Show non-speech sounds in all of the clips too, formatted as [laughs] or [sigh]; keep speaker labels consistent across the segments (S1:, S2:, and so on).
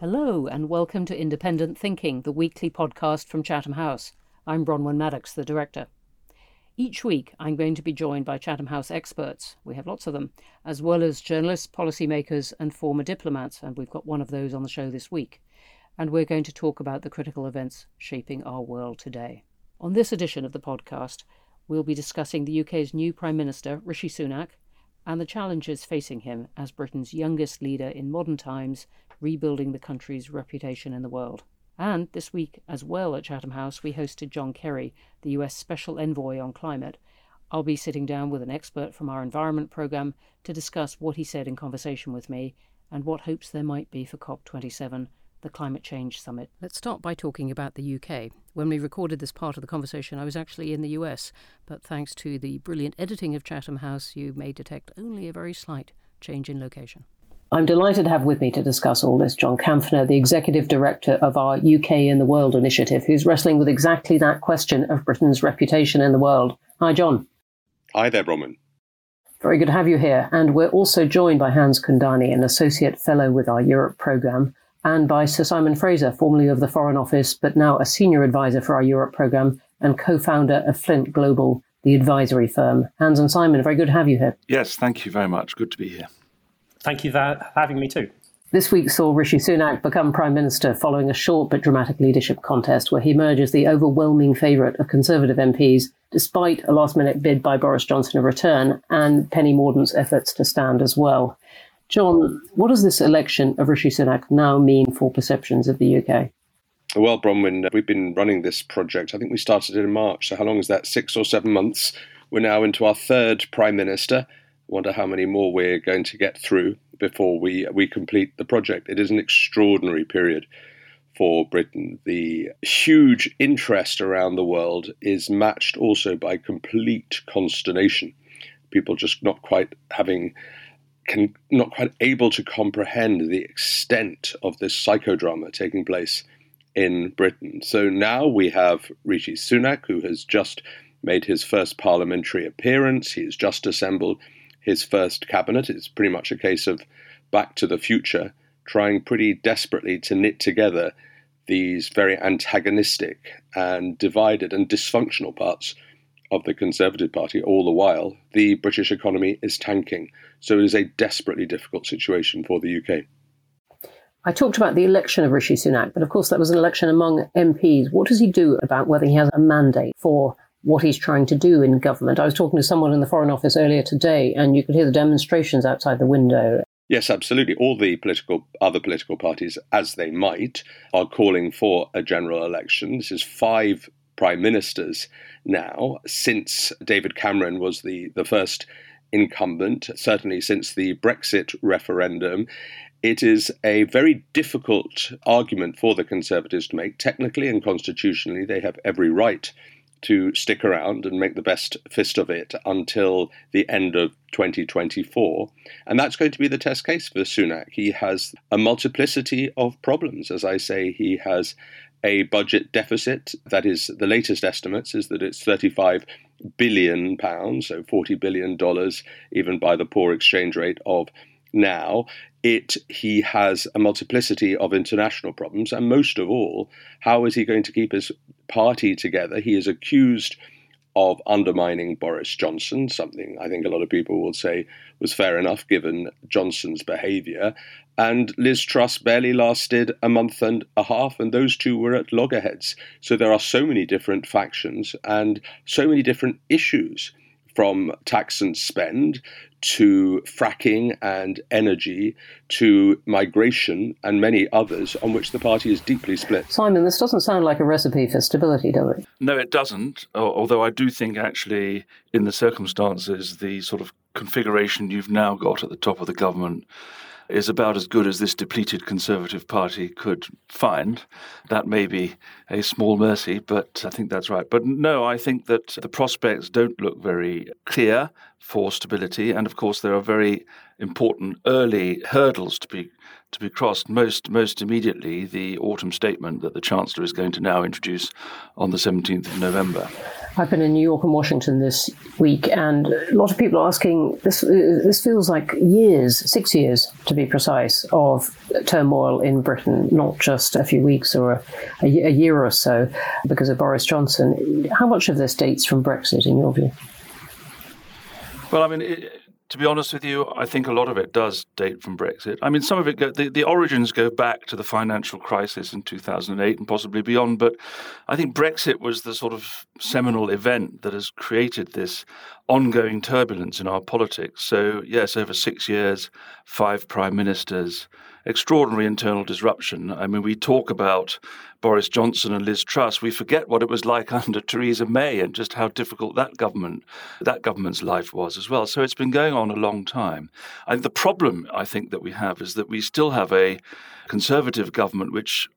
S1: Hello, and welcome to Independent Thinking, the weekly podcast from Chatham House. I'm Bronwen Maddox, the director. Each week, I'm going to be joined by Chatham House experts, we have lots of them, as well as journalists, policymakers, and former diplomats, and we've got one of those on the show this week. And we're going to talk about the critical events shaping our world today. On this edition of the podcast, we'll be discussing the UK's new Prime Minister, Rishi Sunak, and the challenges facing him as Britain's youngest leader in modern times rebuilding the country's reputation in the world. And this week, as well, at Chatham House, we hosted John Kerry, the US Special Envoy on Climate. I'll be sitting down with an expert from our environment programme to discuss what he said in conversation with me and what hopes there might be for COP27, the Climate Change Summit. Let's start by talking about the UK. When we recorded this part of the conversation, I was actually in the US, but thanks to the brilliant editing of Chatham House, you may detect only a very slight change in location.
S2: I'm delighted to have with me to discuss all this John Kampfner, the Executive Director of our UK in the World initiative, who's wrestling with exactly that question of Britain's reputation in the world. Hi, John.
S3: Hi there, Bronwen.
S2: Very good to have you here. And we're also joined by Hans Kundani, an Associate Fellow with our Europe programme, and by Sir Simon Fraser, formerly of the Foreign Office, but now a Senior Advisor for our Europe programme and co founder of Flint Global, the advisory firm. Hans and Simon, very good to have you here.
S4: Yes, thank you very much. Good to be here.
S5: Thank you for having me too.
S2: This week saw Rishi Sunak become Prime Minister following a short but dramatic leadership contest where he emerges the overwhelming favourite of Conservative MPs, despite a last minute bid by Boris Johnson of return and Penny Mordaunt's efforts to stand as well. John, what does this election of Rishi Sunak now mean for perceptions of the UK?
S3: Well, Bronwen, uh, we've been running this project. I think we started it in March. So, how long is that? Six or seven months. We're now into our third Prime Minister wonder how many more we're going to get through before we, we complete the project. It is an extraordinary period for Britain. The huge interest around the world is matched also by complete consternation. People just not quite having can not quite able to comprehend the extent of this psychodrama taking place in Britain. So now we have Rishi Sunak, who has just made his first parliamentary appearance. He has just assembled his first cabinet. It's pretty much a case of back to the future, trying pretty desperately to knit together these very antagonistic and divided and dysfunctional parts of the Conservative Party all the while. The British economy is tanking. So it is a desperately difficult situation for the UK.
S2: I talked about the election of Rishi Sunak, but of course that was an election among MPs. What does he do about whether he has a mandate for what he's trying to do in government. I was talking to someone in the Foreign Office earlier today, and you could hear the demonstrations outside the window.
S3: Yes, absolutely. All the political other political parties, as they might, are calling for a general election. This is five prime ministers now since David Cameron was the, the first incumbent, certainly since the Brexit referendum. It is a very difficult argument for the Conservatives to make. Technically and constitutionally, they have every right to stick around and make the best fist of it until the end of 2024. And that's going to be the test case for Sunak. He has a multiplicity of problems. As I say, he has a budget deficit that is the latest estimates is that it's 35 billion pounds, so 40 billion dollars, even by the poor exchange rate of now it he has a multiplicity of international problems and most of all how is he going to keep his party together he is accused of undermining Boris Johnson something I think a lot of people will say was fair enough given Johnson's behavior. And Liz Truss barely lasted a month and a half and those two were at loggerheads. So there are so many different factions and so many different issues from tax and spend to fracking and energy to migration and many others on which the party is deeply split.
S2: Simon, this doesn't sound like a recipe for stability, does it?
S4: No, it doesn't. Although I do think, actually, in the circumstances, the sort of configuration you've now got at the top of the government is about as good as this depleted Conservative Party could find. That may be a small mercy, but I think that's right. But no, I think that the prospects don't look very clear for stability. And of course, there are very important early hurdles to be to be crossed most most immediately the autumn statement that the Chancellor is going to now introduce on the 17th of November.
S1: I've been in New York and Washington this week, and a lot of people are asking this. This feels like years, six years to be precise, of turmoil in Britain, not just a few weeks or a, a year or so because of Boris Johnson. How much of this dates from Brexit, in your view?
S4: Well, I mean, it, to be honest with you, I think a lot of it does date from Brexit. I mean, some of it, go, the, the origins go back to the financial crisis in 2008 and possibly beyond. But I think Brexit was the sort of seminal event that has created this ongoing turbulence in our politics. So, yes, over six years, five prime ministers, extraordinary internal disruption. I mean, we talk about Boris Johnson and Liz Truss, we forget what it was like [laughs] under Theresa May and just how difficult that government, that government's life was as well. So it's been going on a long time. And the problem I think that we have is that we still have a conservative government which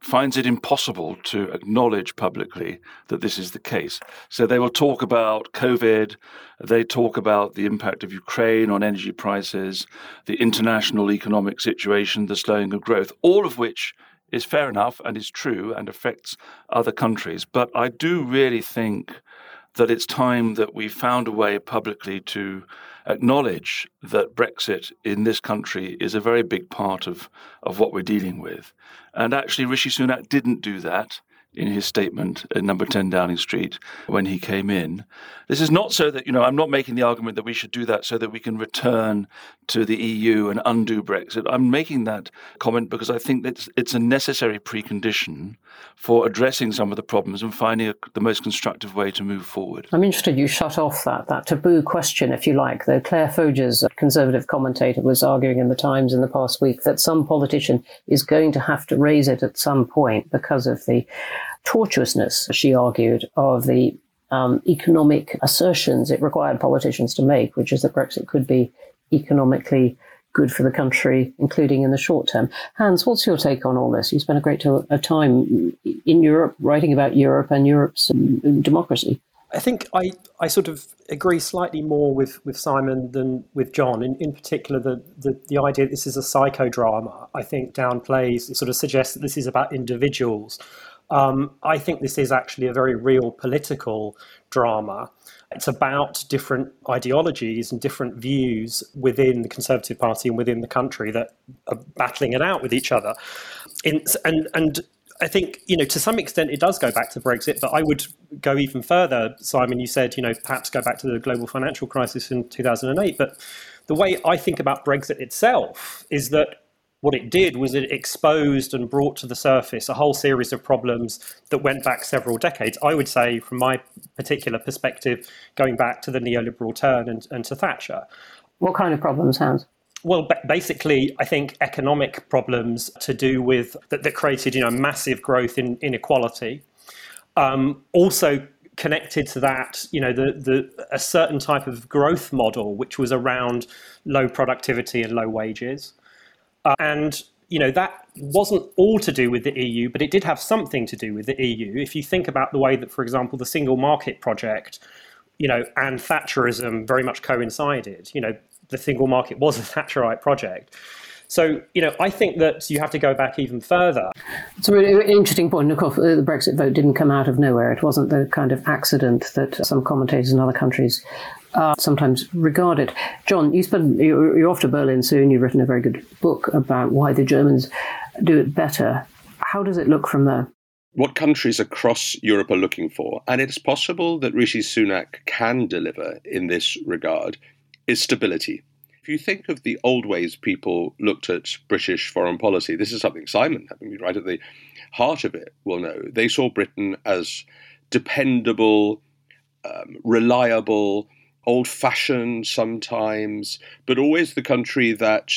S4: finds it impossible to acknowledge publicly that this is the case. So they will talk about COVID, they talk about the impact of Ukraine on energy prices, the international economic situation, the slowing of growth, all of which is fair enough and is true and affects other countries. But I do really think that it's time that we found a way publicly to acknowledge that Brexit in this country is a very big part of, of what we're dealing with. And actually, Rishi Sunak didn't do that in his statement at number 10 Downing Street when he came in. This is not so that, you know, I'm not making the argument that we should do that so that we can return to the EU and undo Brexit. I'm making that comment because I think that it's a necessary precondition for addressing some of the problems and finding a, the most constructive way to move forward.
S1: I'm interested you shut off that, that taboo question, if you like. Though Clare Foges, a conservative commentator, was arguing in the Times in the past week that some politician is going to have to raise it at some point because of the tortuousness, she argued, of the um, economic assertions it required politicians to make, which is that Brexit could be economically good for the country, including in the short term. Hans, what's your take on all this? You spent a great deal of time in Europe writing about Europe and Europe's um, democracy.
S5: I think I, I sort of agree slightly more with, with Simon than with John. In, in particular, the, the, the idea that this is a psychodrama, I think, downplays, it sort of suggests that this is about individuals um, I think this is actually a very real political drama. It's about different ideologies and different views within the Conservative Party and within the country that are battling it out with each other. In, and, and I think, you know, to some extent it does go back to Brexit, but I would go even further. Simon, you said, you know, perhaps go back to the global financial crisis in 2008. But the way I think about Brexit itself is that what it did was it exposed and brought to the surface a whole series of problems that went back several decades. I would say, from my particular perspective, going back to the neoliberal turn and, and to Thatcher.
S1: What kind of problems, Hans?
S5: Well, basically, I think economic problems to do with that, that created, you know, massive growth in inequality. Um, also connected to that, you know, the, the a certain type of growth model which was around low productivity and low wages. Uh, and you know that wasn't all to do with the EU, but it did have something to do with the EU. If you think about the way that, for example, the single market project, you know, and Thatcherism very much coincided. You know, the single market was a [laughs] Thatcherite project. So, you know, I think that you have to go back even further.
S1: It's a really interesting point. Of course, the Brexit vote didn't come out of nowhere. It wasn't the kind of accident that some commentators in other countries uh, sometimes regarded. John, you spent, you're off to Berlin soon. You've written a very good book about why the Germans do it better. How does it look from there?
S3: What countries across Europe are looking for, and it's possible that Rishi Sunak can deliver in this regard, is stability. If you think of the old ways people looked at British foreign policy, this is something Simon, having been right at the heart of it, will know. They saw Britain as dependable, um, reliable, old fashioned sometimes, but always the country that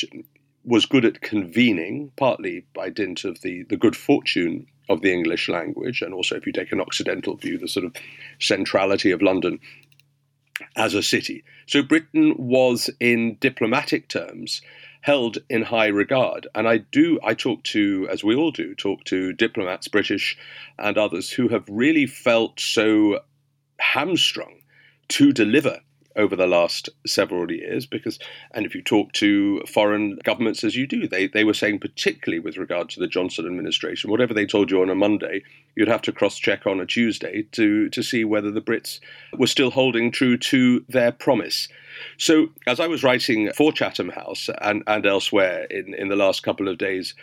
S3: was good at convening, partly by dint of the, the good fortune of the English language, and also if you take an Occidental view, the sort of centrality of London as a city. So Britain was, in diplomatic terms, held in high regard. And I do, I talk to, as we all do, talk to diplomats, British and others, who have really felt so hamstrung to deliver over the last several years because and if you talk to foreign governments as you do they they were saying particularly with regard to the Johnson administration whatever they told you on a Monday you'd have to cross check on a Tuesday to to see whether the Brits were still holding true to their promise so as I was writing for Chatham House and and elsewhere in in the last couple of days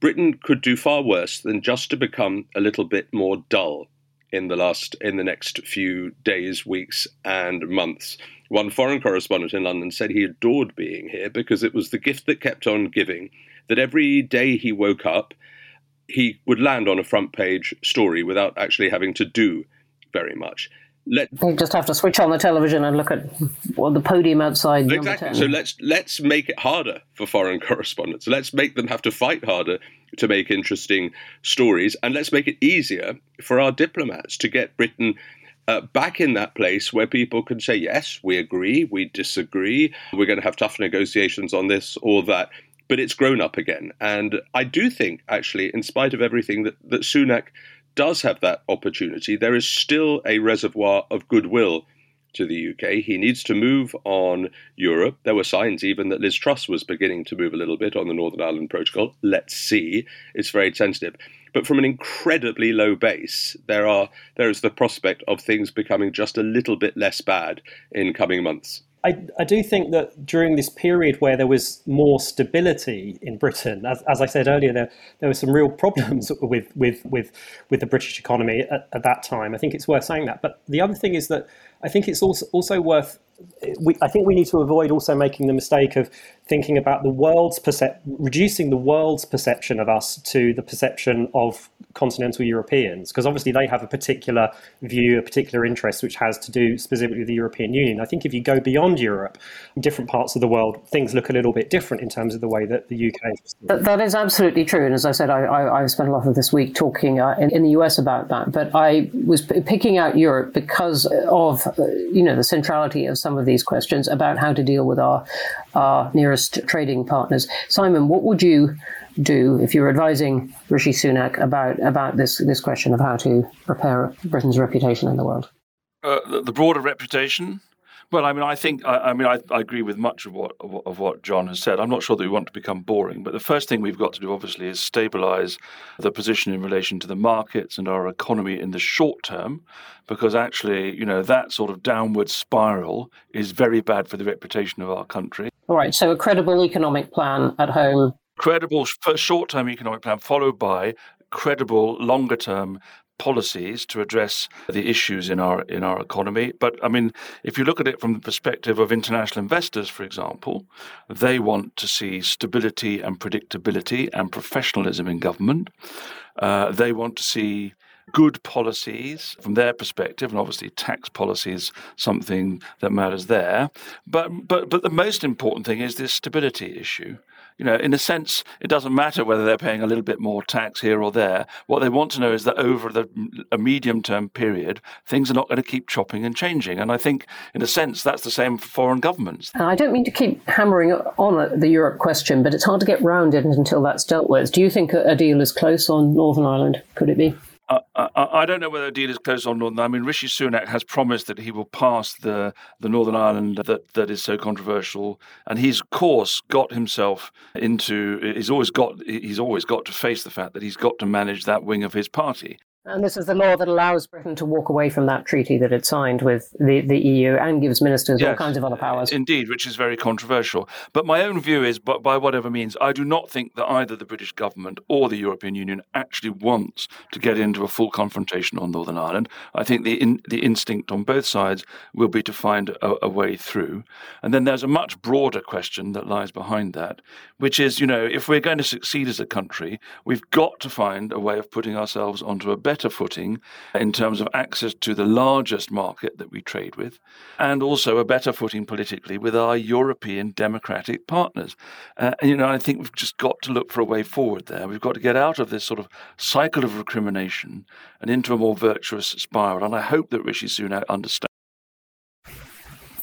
S3: Britain could do far worse than just to become a little bit more dull in the last in the next few days, weeks, and months. One foreign correspondent in London said he adored being here because it was the gift that kept on giving. That every day he woke up, he would land on a front page story without actually having to do very much.
S1: Let, you just have to switch on the television and look at well, the podium outside.
S3: Exactly. So let's let's make it harder for foreign [laughs] correspondents. Let's make them have to fight harder to make interesting stories, and let's make it easier for our diplomats to get Britain uh, back in that place where people can say, yes, we agree, we disagree, we're going to have tough negotiations on this or that. But it's grown up again. And I do think, actually, in spite of everything, that, that Sunak does have that opportunity, there is still a reservoir of goodwill to the UK. He needs to move on Europe. There were signs even that Liz Truss was beginning to move a little bit on the Northern Ireland Protocol. Let's see. It's very tentative. But from an incredibly low base, there are there is the prospect of things becoming just a little bit less bad in coming months.
S5: I, I, do think that during this period where there was more stability in Britain, as, as I said earlier, there, there were some real problems [laughs] with, with, with, with the British economy at, at, that time. I think it's worth saying that. But the other thing is that I think it's also, also worth we, I think we need to avoid also making the mistake of thinking about the world's percep- reducing the world's perception of us to the perception of continental Europeans, because obviously they have a particular view, a particular interest, which has to do specifically with the European Union. I think if you go beyond Europe, different parts of the world, things look a little bit different in terms of the way that the UK.
S1: That, that is absolutely true, and as I said, I, I, I spent a lot of this week talking uh, in, in, the US about that. But I was p- picking out Europe because of uh, you know the centrality of some of these questions about how to deal with our our nearest trading partners. Simon, what would you do if you were advising Rishi Sunak about about this this question of how to repair Britain's reputation in the world?
S4: Uh, the broader reputation well, I mean, I think I, I mean I, I, agree with much of what of what John has said. I'm not sure that we want to become boring, but the first thing we've got to do, obviously, is stabilise the position in relation to the markets and our economy in the short term, because actually, you know, that sort of downward spiral is very bad for the reputation of our country.
S1: All right. So, a credible economic plan at home.
S4: Credible short term economic plan followed by credible longer term policies to address the issues in our in our economy. But I mean, if you look at it from the perspective of international investors, for example, they want to see stability and predictability and professionalism in government. Uh, they want to see good policies from their perspective, and obviously tax policy is something that matters there. But but but the most important thing is this stability issue you know, in a sense, it doesn't matter whether they're paying a little bit more tax here or there. What they want to know is that over the, a medium term period, things are not going to keep chopping and changing. And I think, in a sense, that's the same for foreign governments.
S1: I don't mean to keep hammering on the Europe question, but it's hard to get round it until that's dealt with. Do you think a deal is close on Northern Ireland? Could it be?
S4: I, don't know whether a deal is close on Northern. I mean, Rishi Sunak has promised that he will pass the the Northern Ireland that, that is so controversial, and he's of course got himself into. He's always got. He's always got to face the fact that he's got to manage that wing of his party.
S1: And this is the law that allows Britain to walk away from that treaty that it signed with the, the EU and gives ministers yes, all kinds of other powers.
S4: Indeed, which is very controversial. But my own view is, but by whatever means, I do not think that either the British government or the European Union actually wants to get into a full confrontation on Northern Ireland. I think the in, the instinct on both sides will be to find a, a way through. And then there's a much broader question that lies behind that, which is, you know, if we're going to succeed as a country, we've got to find a way of putting ourselves onto a better better footing in terms of access to the largest market that we trade with, and also a better footing politically with our European democratic partners. Uh, and, you know, I think we've just got to look for a way forward there. We've got to get out of this sort of cycle of recrimination and into a more virtuous spiral. And I hope that Rishi Sunak understands.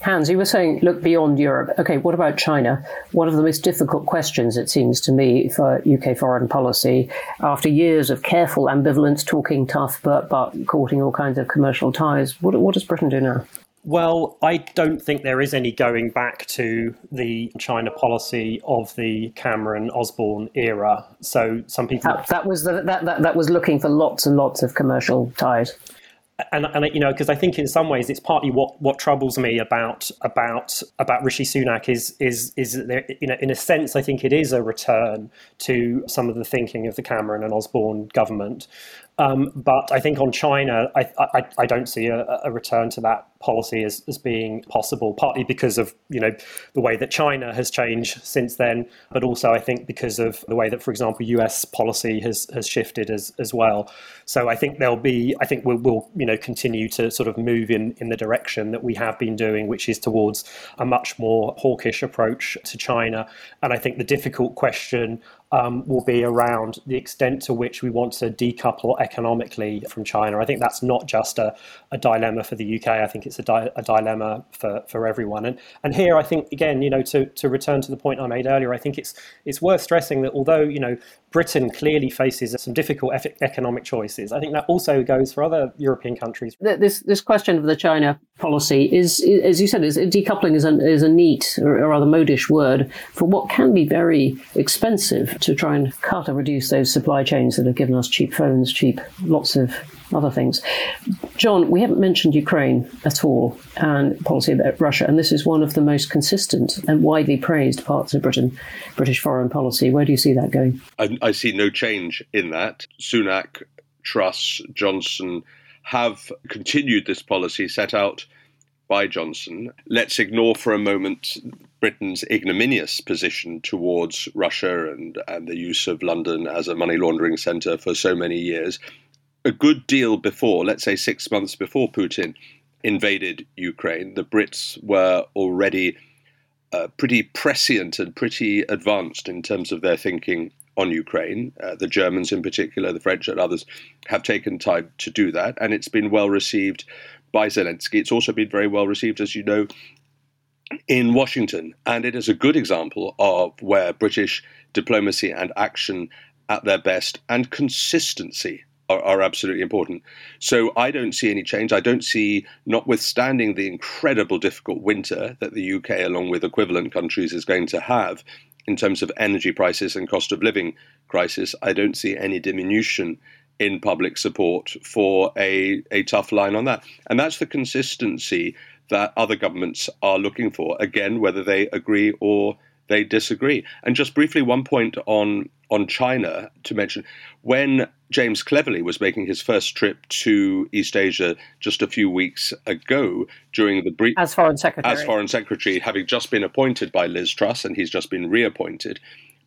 S1: Hans, you were saying look beyond Europe. Okay, what about China? One of the most difficult questions, it seems to me, for UK foreign policy, after years of careful ambivalence, talking tough, but, but courting all kinds of commercial ties. What, what does Britain do now?
S5: Well, I don't think there is any going back to the China policy of the Cameron Osborne era. So some people
S2: that, that was the, that, that that was looking for lots and lots of commercial ties
S5: and, and you know because I think in some ways it's partly what, what troubles me about about about Rishi Sunak is is is there, you know in a sense I think it is a return to some of the thinking of the Cameron and Osborne government, um, but I think on China I I, I don't see a, a return to that policy as, as being possible, partly because of you know the way that China has changed since then, but also I think because of the way that, for example, U.S. policy has has shifted as as well. So I think there'll be I think we'll, we'll you know continue to sort of move in in the direction that we have been doing, which is towards a much more hawkish approach to China. And I think the difficult question um, will be around the extent to which we want to decouple economically from China. I think that's not just a, a dilemma for the UK. I think it's a, di- a, dilemma for, for everyone. And and here, I think again, you know, to, to return to the point I made earlier, I think it's it's worth stressing that although you know Britain clearly faces some difficult economic choices, I think that also goes for other European countries.
S2: This this question of the China policy is, as you said, is decoupling is a, is a neat or rather modish word for what can be very expensive to try and cut or reduce those supply chains that have given us cheap phones, cheap lots of other things. John, we haven't mentioned Ukraine at all and policy about Russia, and this is one of the most consistent and widely praised parts of Britain, British foreign policy. Where do you see that going?
S3: I, I see no change in that. Sunak, Truss, Johnson have continued this policy set out by Johnson. Let's ignore for a moment Britain's ignominious position towards Russia and, and the use of London as a money laundering centre for so many years. A good deal before, let's say six months before Putin invaded Ukraine, the Brits were already uh, pretty prescient and pretty advanced in terms of their thinking on Ukraine. Uh, the Germans, in particular, the French and others, have taken time to do that, and it's been well received by Zelensky. It's also been very well received, as you know, in Washington, and it is a good example of where British diplomacy and action at their best and consistency are, are, absolutely important. So I don't see any change. I don't see, notwithstanding the incredible difficult winter that the UK, along with equivalent countries, is going to have in terms of energy prices and cost of living crisis, I don't see any diminution in public support for a, a tough line on that. And that's the consistency that other governments are looking for, again, whether they agree or they disagree. And just briefly, one point on on China to mention when James Cleverly was making his first trip to East Asia just a few weeks ago during the brief
S2: as foreign secretary
S3: as foreign secretary having just been appointed by Liz Truss and he's just been reappointed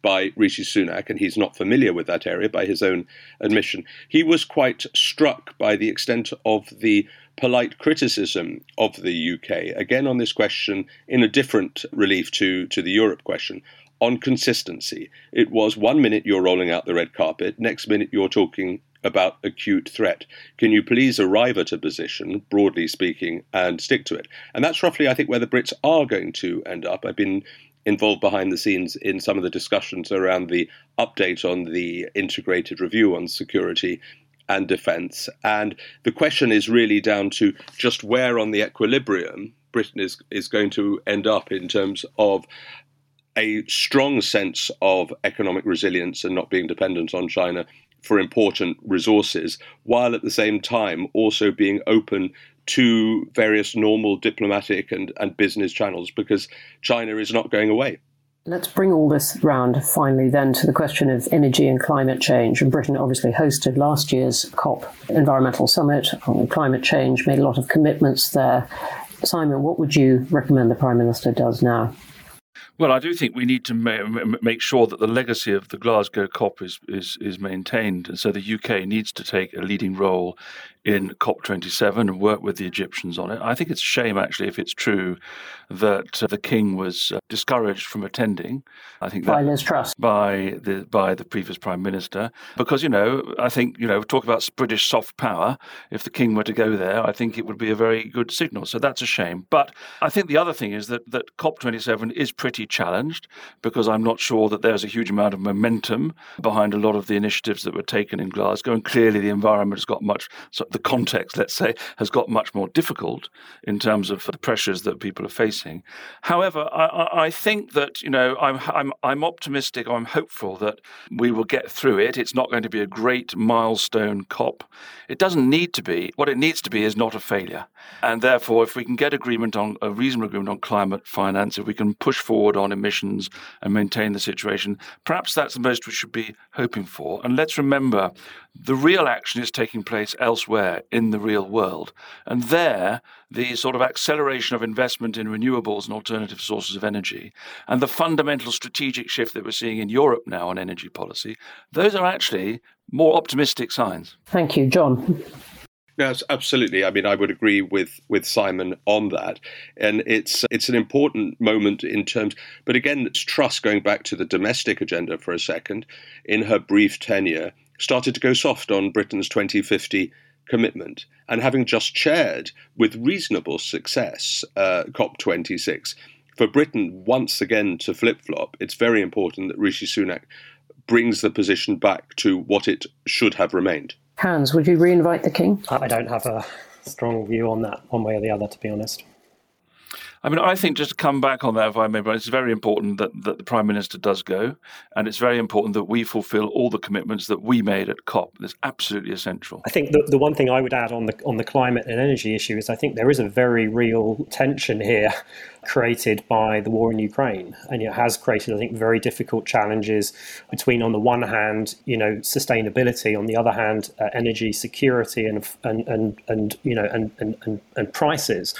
S3: by Rishi Sunak, and he's not familiar with that area by his own admission. He was quite struck by the extent of the polite criticism of the UK, again on this question in a different relief to, to the Europe question, on consistency. It was one minute you're rolling out the red carpet, next minute you're talking about acute threat. Can you please arrive at a position, broadly speaking, and stick to it? And that's roughly, I think, where the Brits are going to end up. I've been involved behind the scenes in some of the discussions around the update on the integrated review on security and defence. And the question is really down to just where on the equilibrium Britain is, is going to end up in terms of a strong sense of economic resilience and not being dependent on China for important resources, while at the same time also being open to various normal diplomatic and, and business channels because China is not going away.
S2: Let's bring all this round finally then to the question of energy and climate change. And Britain obviously hosted last year's COP environmental summit on climate change, made a lot of commitments there. Simon, what would you recommend the Prime Minister does now?
S4: Well, I do think we need to ma- make sure that the legacy of the Glasgow COP is, is, is maintained. And so the UK needs to take a leading role in COP27 and work with the Egyptians on it. I think it's a shame, actually, if it's true that uh, the king was uh, discouraged from attending. I think
S2: by Liz Truss,
S4: by the by the previous prime minister, because you know, I think you know, talk about British soft power. If the king were to go there, I think it would be a very good signal. So that's a shame. But I think the other thing is that that COP27 is pretty challenged because I'm not sure that there's a huge amount of momentum behind a lot of the initiatives that were taken in Glasgow, and clearly the environment has got much. So the context, let's say, has got much more difficult in terms of the pressures that people are facing. However, I, I think that you know I'm, I'm I'm optimistic. I'm hopeful that we will get through it. It's not going to be a great milestone COP. It doesn't need to be. What it needs to be is not a failure. And therefore, if we can get agreement on a reasonable agreement on climate finance, if we can push forward on emissions and maintain the situation, perhaps that's the most we should be hoping for. And let's remember, the real action is taking place elsewhere in the real world. And there, the sort of acceleration of investment in renewables and alternative sources of energy, and the fundamental strategic shift that we're seeing in Europe now on energy policy, those are actually more optimistic signs.
S2: Thank you, John.
S3: Yes, absolutely. I mean, I would agree with with Simon on that, and it's it's an important moment in terms. But again, it's Truss going back to the domestic agenda for a second. In her brief tenure, started to go soft on Britain's 2050 commitment, and having just chaired with reasonable success uh, COP26. For Britain once again to flip flop, it's very important that Rishi Sunak brings the position back to what it should have remained.
S2: Hans, would you re-invite the king?
S5: I don't have a strong view on that, one way or the other, to be honest.
S4: I mean, I think just to come back on that, if I may, but it's very important that, that the Prime Minister does go, and it's very important that we fulfil all the commitments that we made at COP. That's absolutely essential.
S5: I think the, the one thing I would add on the on the climate and energy issue is I think there is a very real tension here created by the war in Ukraine, and it has created, I think, very difficult challenges between, on the one hand, you know, sustainability, on the other hand, uh, energy security and and and, and you know and, and, and, prices.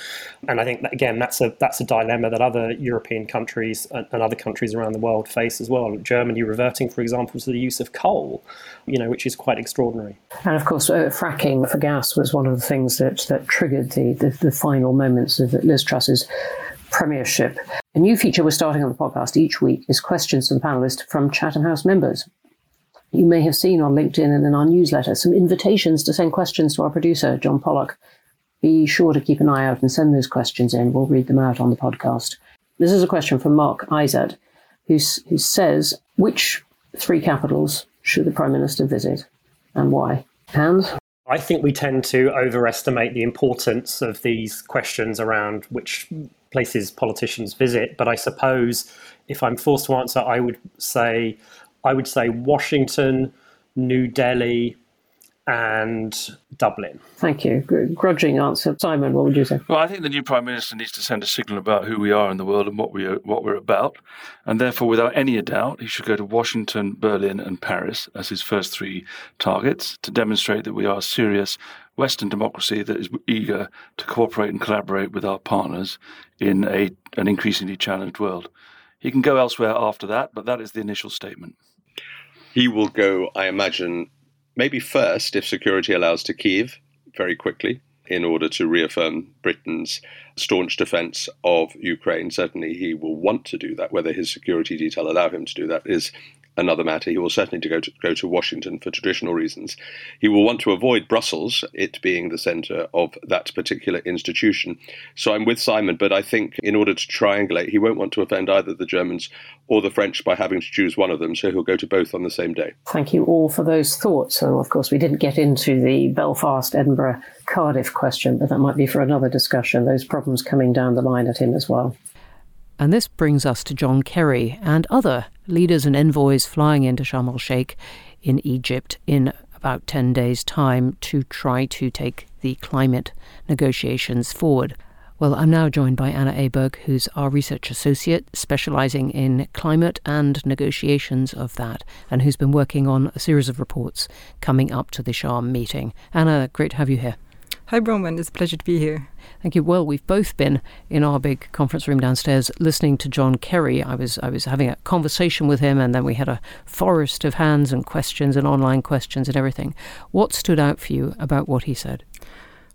S5: And I think that, again, that's a that's a dilemma that other European countries and, and other countries around the world face as well. Germany reverting, for example, to the use of coal, you know, which is quite extraordinary.
S2: And of course, uh, fracking for gas was one of the things that that triggered the the, the final moments of Liz Truss's premiership. A new feature we're starting on the podcast each week is questions the panelists from Chatham House members. You may have seen on LinkedIn and in our newsletter some invitations to send questions to our producer, John Pollock. Be sure to keep an eye out and send those questions in. We'll read them out on the podcast. This is a question from Mark Izard, who, who says, Which three capitals should the Prime Minister visit and why? Hans?
S5: I think we tend to overestimate the importance of these questions around which places politicians visit. But I suppose if I'm forced to answer, I would say I would say Washington, New Delhi, and Dublin.
S2: Thank you. Grudging answer, Simon. What would you say?
S4: Well, I think the new prime minister needs to send a signal about who we are in the world and what we are, what we're about, and therefore, without any doubt, he should go to Washington, Berlin, and Paris as his first three targets to demonstrate that we are a serious Western democracy that is eager to cooperate and collaborate with our partners in a an increasingly challenged world. He can go elsewhere after that, but that is the initial statement.
S3: He will go, I imagine, maybe first, if security allows, to Kiev very quickly in order to reaffirm Britain's staunch defence of Ukraine. Certainly, he will want to do that. Whether his security detail allow him to do that is another matter. He will certainly to go to go to Washington for traditional reasons. He will want to avoid Brussels, it being the centre of that particular institution. So I'm with Simon, but I think in order to triangulate, he won't want to offend either the Germans or the French by having to choose one of them. So he'll go to both on the same day.
S2: Thank you all for those thoughts. So of course we didn't get into the Belfast, Edinburgh, Cardiff question, but that might be for another discussion. Those problems coming down the line at him as well.
S1: And this brings us to John Kerry and other leaders and envoys flying into Sharm el Sheikh in Egypt in about 10 days' time to try to take the climate negotiations forward. Well, I'm now joined by Anna Åberg, who's our research associate specializing in climate and negotiations of that, and who's been working on a series of reports coming up to the Sharm meeting. Anna, great to have you here.
S6: Hi, Bronwen. It's a pleasure to be here.
S1: Thank you. Well, we've both been in our big conference room downstairs listening to John Kerry. I was I was having a conversation with him, and then we had a forest of hands and questions and online questions and everything. What stood out for you about what he said?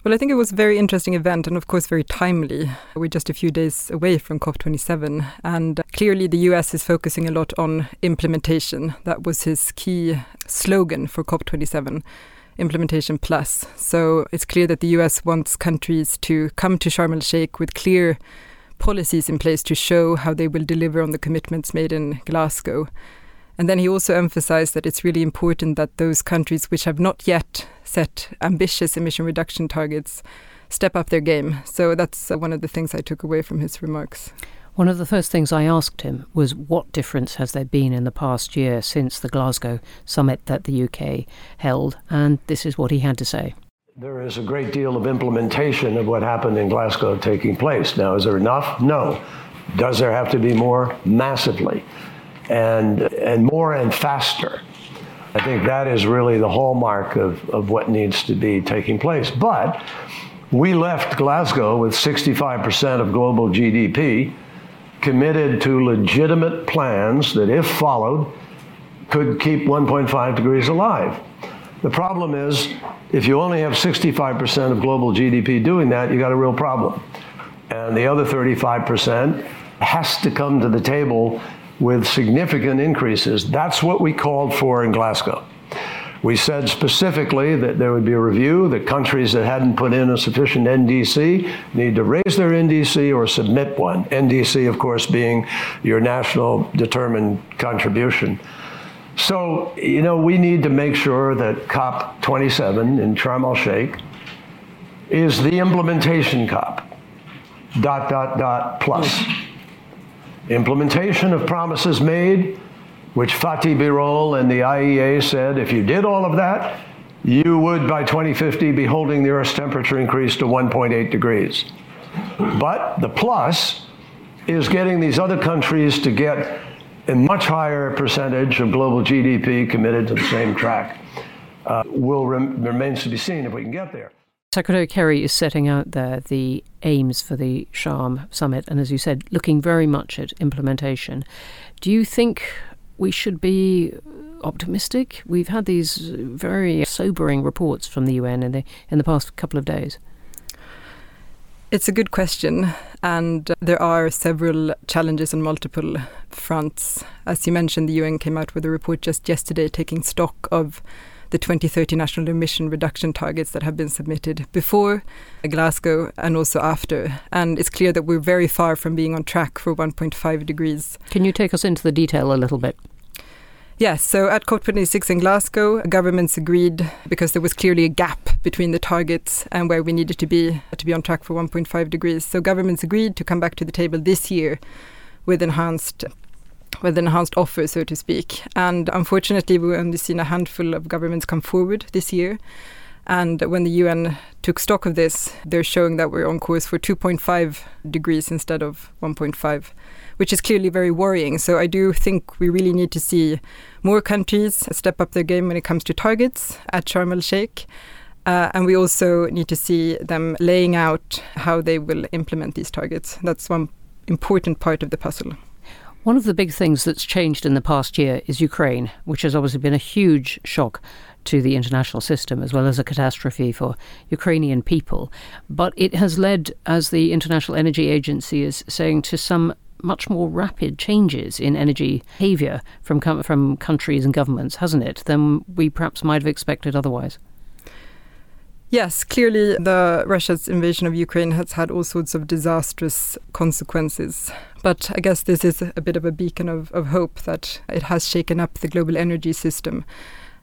S6: Well, I think it was a very interesting event and, of course, very timely. We're just a few days away from COP27, and clearly the US is focusing a lot on implementation. That was his key slogan for COP27 implementation plus. So it's clear that the US wants countries to come to Sharm el Sheikh with clear policies in place to show how they will deliver on the commitments made in Glasgow. And then he also emphasized that it's really important that those countries which have not yet set ambitious emission reduction targets step up their game. So that's uh, one of the things I took away from his remarks.
S1: One of the first things I asked him was what difference has there been in the past year since the Glasgow summit that the UK held? And this is what he had to say.
S7: There is a great deal of implementation of what happened in Glasgow taking place. Now, is there enough? No. Does there have to be more? Massively. And, and more and faster. I think that is really the hallmark of, of what needs to be taking place. But we left Glasgow with 65% of global GDP committed to legitimate plans that, if followed, could keep 1.5 degrees alive. The problem is, if you only have 65% of global GDP doing that, you got a real problem. And the other 35% has to come to the table with significant increases. That's what we called for in Glasgow. We said specifically that there would be a review, that countries that hadn't put in a sufficient NDC need to raise their NDC or submit one. NDC, of course, being your national determined contribution. So, you know, we need to make sure that COP27 in Sharm el Sheikh is the implementation COP. Dot, dot, dot, plus. Implementation of promises made which Fatih Birol and the IEA said if you did all of that, you would by 2050 be holding the Earth's temperature increase to 1.8 degrees. But the plus is getting these other countries to get a much higher percentage of global GDP committed to the same track. Uh, will rem- remains to be seen if we can get there.
S1: Secretary Kerry is setting out there the aims for the Sharm summit, and as you said, looking very much at implementation. Do you think we should be optimistic. We've had these very sobering reports from the UN in the in the past couple of days.
S6: It's a good question, and there are several challenges on multiple fronts. As you mentioned, the UN came out with a report just yesterday taking stock of the 2030 national emission reduction targets that have been submitted before Glasgow and also after. And it's clear that we're very far from being on track for 1.5 degrees.
S1: Can you take us into the detail a little bit?
S6: Yes, so at COP26 in Glasgow, governments agreed because there was clearly a gap between the targets and where we needed to be to be on track for 1.5 degrees. So governments agreed to come back to the table this year with enhanced with an enhanced offer, so to speak. And unfortunately, we've only seen a handful of governments come forward this year. And when the UN took stock of this, they're showing that we're on course for 2.5 degrees instead of 1.5, which is clearly very worrying. So I do think we really need to see more countries step up their game when it comes to targets at Sharm el Sheikh. Uh, and we also need to see them laying out how they will implement these targets. That's one important part of the puzzle.
S1: One of the big things that's changed in the past year is Ukraine, which has obviously been a huge shock to the international system, as well as a catastrophe for Ukrainian people. But it has led, as the International Energy Agency is saying, to some much more rapid changes in energy behaviour from from countries and governments, hasn't it, than we perhaps might have expected otherwise.
S6: Yes, clearly the Russia's invasion of Ukraine has had all sorts of disastrous consequences. But I guess this is a bit of a beacon of, of hope that it has shaken up the global energy system.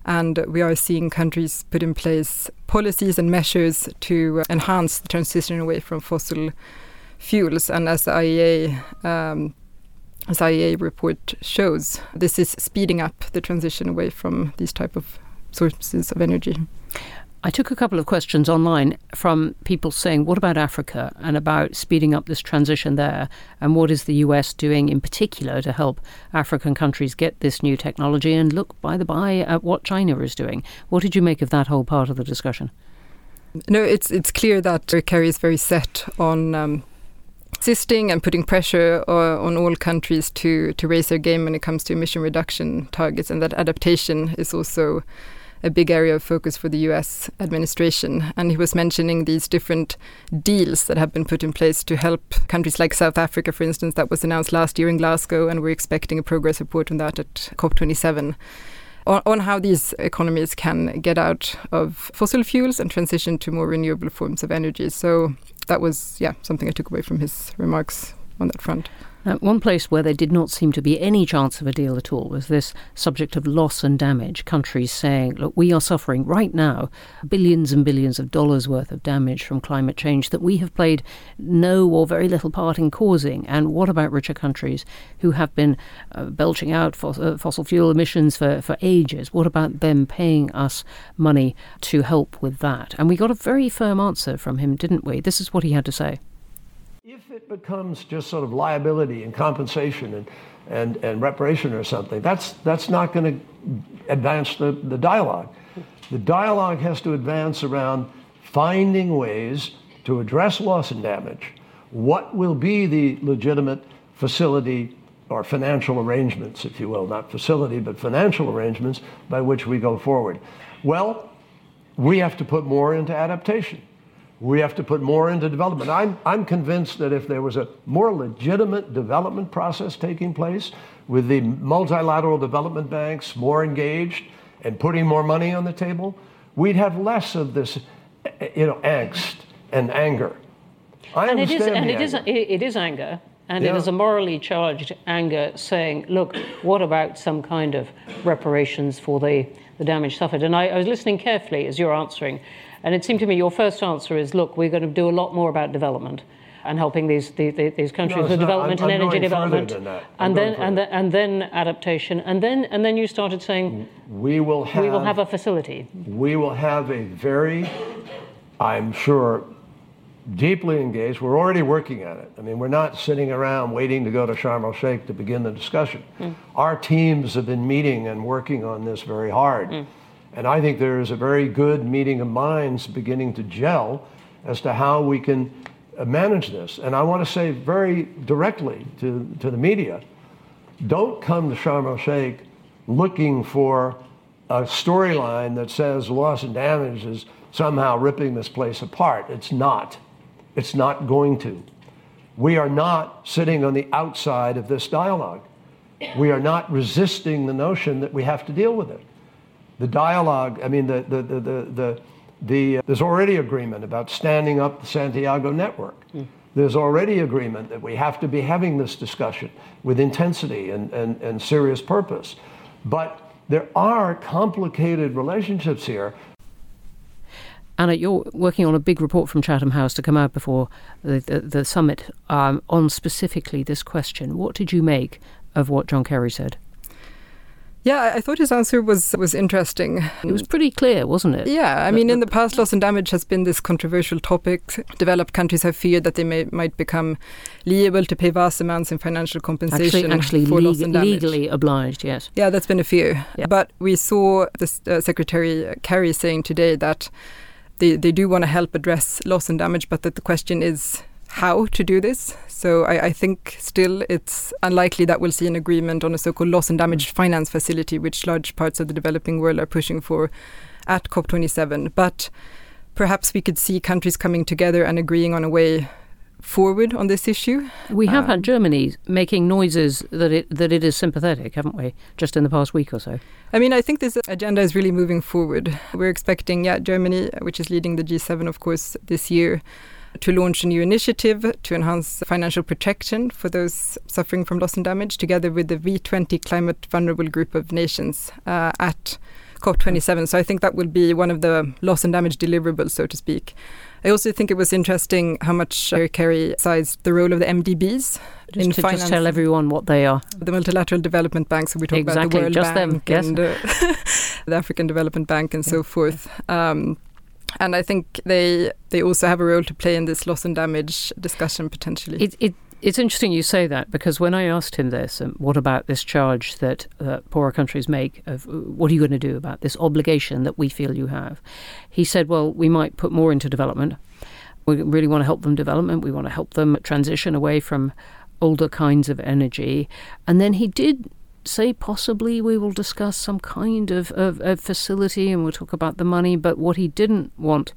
S6: And we are seeing countries put in place policies and measures to enhance the transition away from fossil fuels. And as the IEA um, as IEA report shows, this is speeding up the transition away from these type of sources of energy.
S1: I took a couple of questions online from people saying, What about Africa and about speeding up this transition there? And what is the US doing in particular to help African countries get this new technology? And look, by the by, at what China is doing. What did you make of that whole part of the discussion?
S6: No, it's, it's clear that Kerry is very set on. Um, insisting and putting pressure uh, on all countries to, to raise their game when it comes to emission reduction targets, and that adaptation is also a big area of focus for the US administration. And he was mentioning these different deals that have been put in place to help countries like South Africa, for instance, that was announced last year in Glasgow, and we're expecting a progress report on that at COP27. On, on how these economies can get out of fossil fuels and transition to more renewable forms of energy. So that was, yeah, something I took away from his remarks on that front.
S1: One place where there did not seem to be any chance of a deal at all was this subject of loss and damage. Countries saying, look, we are suffering right now billions and billions of dollars worth of damage from climate change that we have played no or very little part in causing. And what about richer countries who have been uh, belching out fos- uh, fossil fuel emissions for, for ages? What about them paying us money to help with that? And we got a very firm answer from him, didn't we? This is what he had to say.
S7: If it becomes just sort of liability and compensation and, and, and reparation or something, that's, that's not going to advance the, the dialogue. The dialogue has to advance around finding ways to address loss and damage. What will be the legitimate facility or financial arrangements, if you will, not facility, but financial arrangements by which we go forward? Well, we have to put more into adaptation. We have to put more into development. I'm, I'm convinced that if there was a more legitimate development process taking place with the multilateral development banks more engaged and putting more money on the table, we'd have less of this, you know, angst and anger. I
S1: and it is,
S7: understand
S1: and it is,
S7: anger.
S1: it is anger, and it
S7: Yeah.
S1: is a morally charged anger, saying, "Look, what about some kind of reparations for the, the damage suffered?" And I, I was listening carefully as you're answering, and it seemed to me your first answer is, "Look, we're going to do a lot more about development." And helping these these, these countries
S7: it's
S1: with
S7: not.
S1: development
S7: I'm-
S1: and
S7: I'm
S1: energy development,
S7: than that. I'm
S1: and then and then and then adaptation, and then and then you started saying
S7: we will have,
S1: we will have a facility.
S7: we will have a very, I'm sure, deeply engaged. We're already working at it. I mean, we're not sitting around waiting to go to Sharm el Sheikh to begin the discussion. Mm. Our teams have been meeting and working on this very hard. Mm. And I think there is a very good meeting of minds beginning to gel as to how we can uh, manage this. And I want to say very directly to, to the media don't come to Sharm el Sheikh looking for a storyline that says loss and damage is somehow ripping this place apart. It's not. It's not going to. We are not sitting on the outside of this dialogue. We are not resisting the notion that we have to deal with it. The dialogue, I mean, the, the, the, the, the, the, there's already agreement about standing up the Santiago network. There's already agreement that we have to be having this discussion with intensity and, and, and serious purpose. But there are complicated relationships here
S1: Anna, you're working on a big report from Chatham House to come out before the, the, the summit um, on specifically this question. What did you make of what John Kerry said?
S6: Yeah, I- thought his answer was was interesting.
S1: It was pretty clear, wasn't it?
S6: Yeah, I mean, in the past, loss and damage has been this controversial topic. Developed countries have feared that they may, might become liable to pay vast amounts in financial compensation
S1: Actually, actually
S6: for loss and damage.
S1: legally obliged, yes.
S6: Yeah, that's been a fear.
S1: Yeah.
S6: But we saw this uh, Secretary Kerry saying today that they, they do want to help address loss and damage, but that the question is how to do this. So I, I think still it's unlikely that we'll see an agreement on a so-called loss and damage finance facility, which large parts of the developing world are pushing for at COP27. But perhaps we could see countries coming together and agreeing on a way forward on this issue.
S1: We have
S6: Um,
S1: had Germany making noises that it that it is sympathetic, haven't we? Just in the past week or so.
S6: I mean, I think this agenda is really moving forward. We're expecting, yeah, Germany, which is leading the G7, of course, this year, to launch a new initiative to enhance financial protection for those suffering from loss and damage, together with the V20 climate vulnerable group of nations uh, at COP27. So I think that will be one of the loss and damage deliverables, so to speak. I also think it was interesting how much Eric Kerry sized the role of the MDBs in
S1: Just to
S6: finance
S1: just tell everyone what they are.
S6: the multilateral development banks. So we talk about the World
S1: just them,
S6: Bank
S1: yes.
S6: and uh, [laughs] the African Development Bank and so forth. Um, and I think they they also have a role to play in this loss and damage discussion potentially.
S1: It, it, it's interesting you say that because when I asked him this, um, what about this charge that uh, poorer countries make of uh, what are you going to do about this obligation that we feel you have? He said, well, we might put more into development. We really want to help them development. We want to help them transition away from older kinds of energy. And then he did say possibly we will discuss some kind of, of, of facility and we'll talk about the money. But what he didn't want,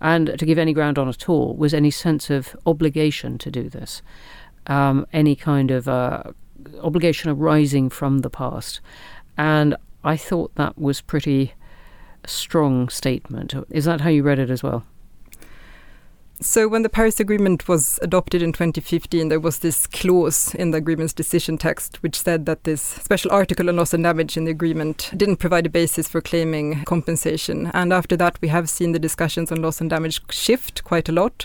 S1: and to give any ground on at all, was any sense of obligation to do this, um, any kind of uh, obligation arising from the past. And I thought that was pretty strong statement. Is that how you read it as well?
S6: So, when the Paris Agreement was adopted in 2015, there was this clause in the agreement's decision text which said that this special article on loss and damage in the agreement didn't provide a basis for claiming compensation. And after that, we have seen the discussions on loss and damage shift quite a lot.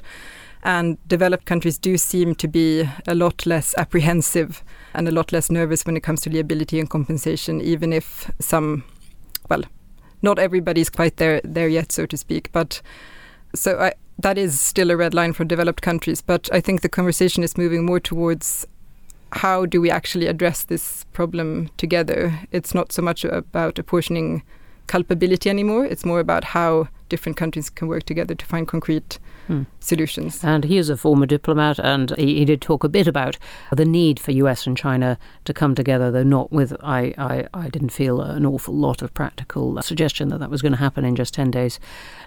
S6: And developed countries do seem to be a lot less apprehensive and a lot less nervous when it comes to liability and compensation, even if some, well, not everybody's quite there there yet, so to speak. But so I, that is still a red line for developed countries. But I think the conversation is moving more towards how do we actually address this problem together. It's not so much about apportioning culpability anymore. It's more about how different countries can work together to find concrete hmm. solutions.
S1: And he is a former diplomat, and he, he, did talk a bit about the need for US and China to come together, though not with, I, I, I didn't feel an awful lot of practical suggestion that that was going to happen in just 10 days'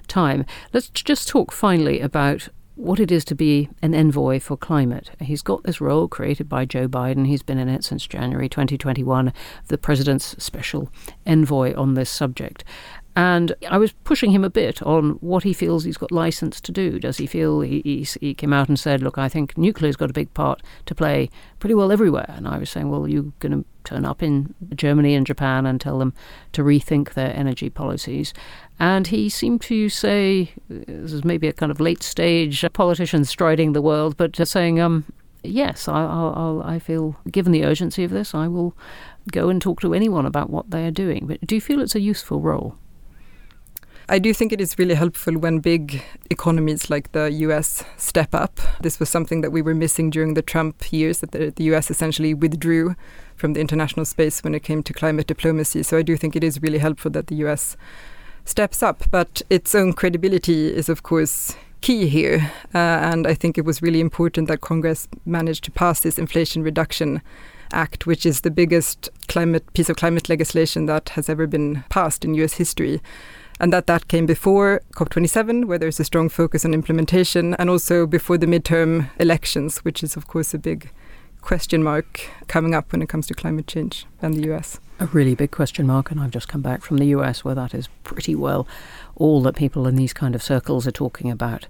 S1: time. Let's just talk finally about what it is to be an envoy for climate. He's got this role created by Joe Biden. He's been in it since January 2021, the president's special envoy on this subject. And I was pushing him a bit on what he feels he's got license to do. Does he feel he, he, he came out and said, Look, I think nuclear's got a big part to play pretty well everywhere. And I was saying, Well, you're going to turn up in Germany and Japan and tell them to rethink their energy policies. And he seemed to say, this is maybe a kind of late stage politician striding the world, but saying, um, yes, I, I'll, I feel, given the urgency of this, I will go and talk to anyone about what they are doing. But do you feel it's a useful role?
S6: I do think it is really helpful when big economies like the US step up. This was something that we were missing during the Trump years, that the, the US essentially withdrew from the international space when it came to climate diplomacy. So I do think it is really helpful that the US steps up. But its own credibility is, of course, key here. Uh, and I think it was really important that Congress managed to pass this Inflation Reduction Act, which is the biggest climate piece of climate legislation that has ever been passed in US history and that that came before COP27, where there's a strong focus on implementation, and also before the midterm elections, which is, of course, a big question mark coming up when it comes to climate change and the US.
S1: A really big question mark, and I've just come back from the US, where that is pretty well all that people in these kind of circles are talking about.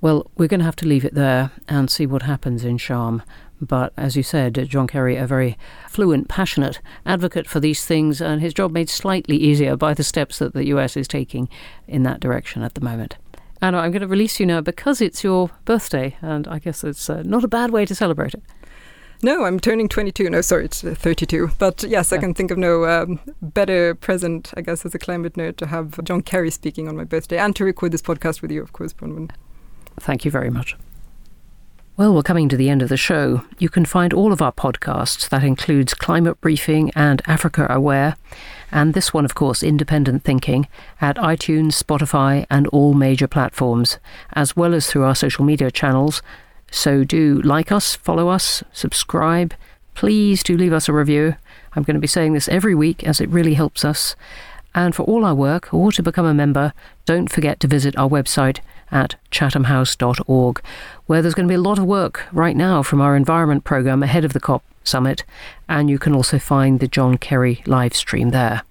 S1: Well, we're going to have to leave it there and see what happens in Sharm. But as you said, John Kerry, a very fluent, passionate advocate for these things, and his job made slightly easier by the steps that the US is taking in that direction at the moment. Anna, I'm going to release you now because it's your birthday, and I guess it's uh, not a bad way to celebrate it.
S6: No, I'm turning 22. No, sorry, it's uh, 32. But yes, yeah. I can think of no um, better present, I guess, as a climate nerd to have John Kerry speaking on my birthday and to record this podcast with you, of course, Bronwen.
S1: Thank you very much. Well, we're coming to the end of the show. You can find all of our podcasts, that includes Climate Briefing and Africa Aware, and this one, of course, Independent Thinking, at iTunes, Spotify, and all major platforms, as well as through our social media channels. So do like us, follow us, subscribe. Please do leave us a review. I'm going to be saying this every week as it really helps us. And for all our work or to become a member, don't forget to visit our website at chathamhouse.org, where there's going to be a lot of work right now from our environment programme ahead of the COP summit, and you can also find the John Kerry live stream there.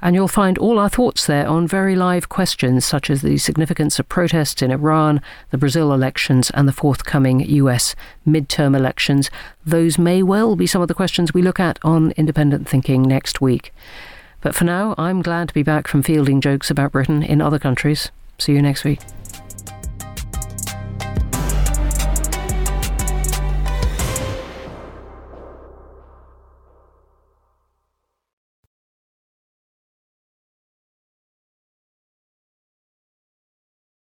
S1: And you'll find all our thoughts there on very live questions such as the significance of protests in Iran, the Brazil elections, and the forthcoming US midterm elections. Those may well be some of the questions we look at on Independent Thinking next week. But for now, I'm glad to be back from fielding jokes about Britain in other countries. See you next week.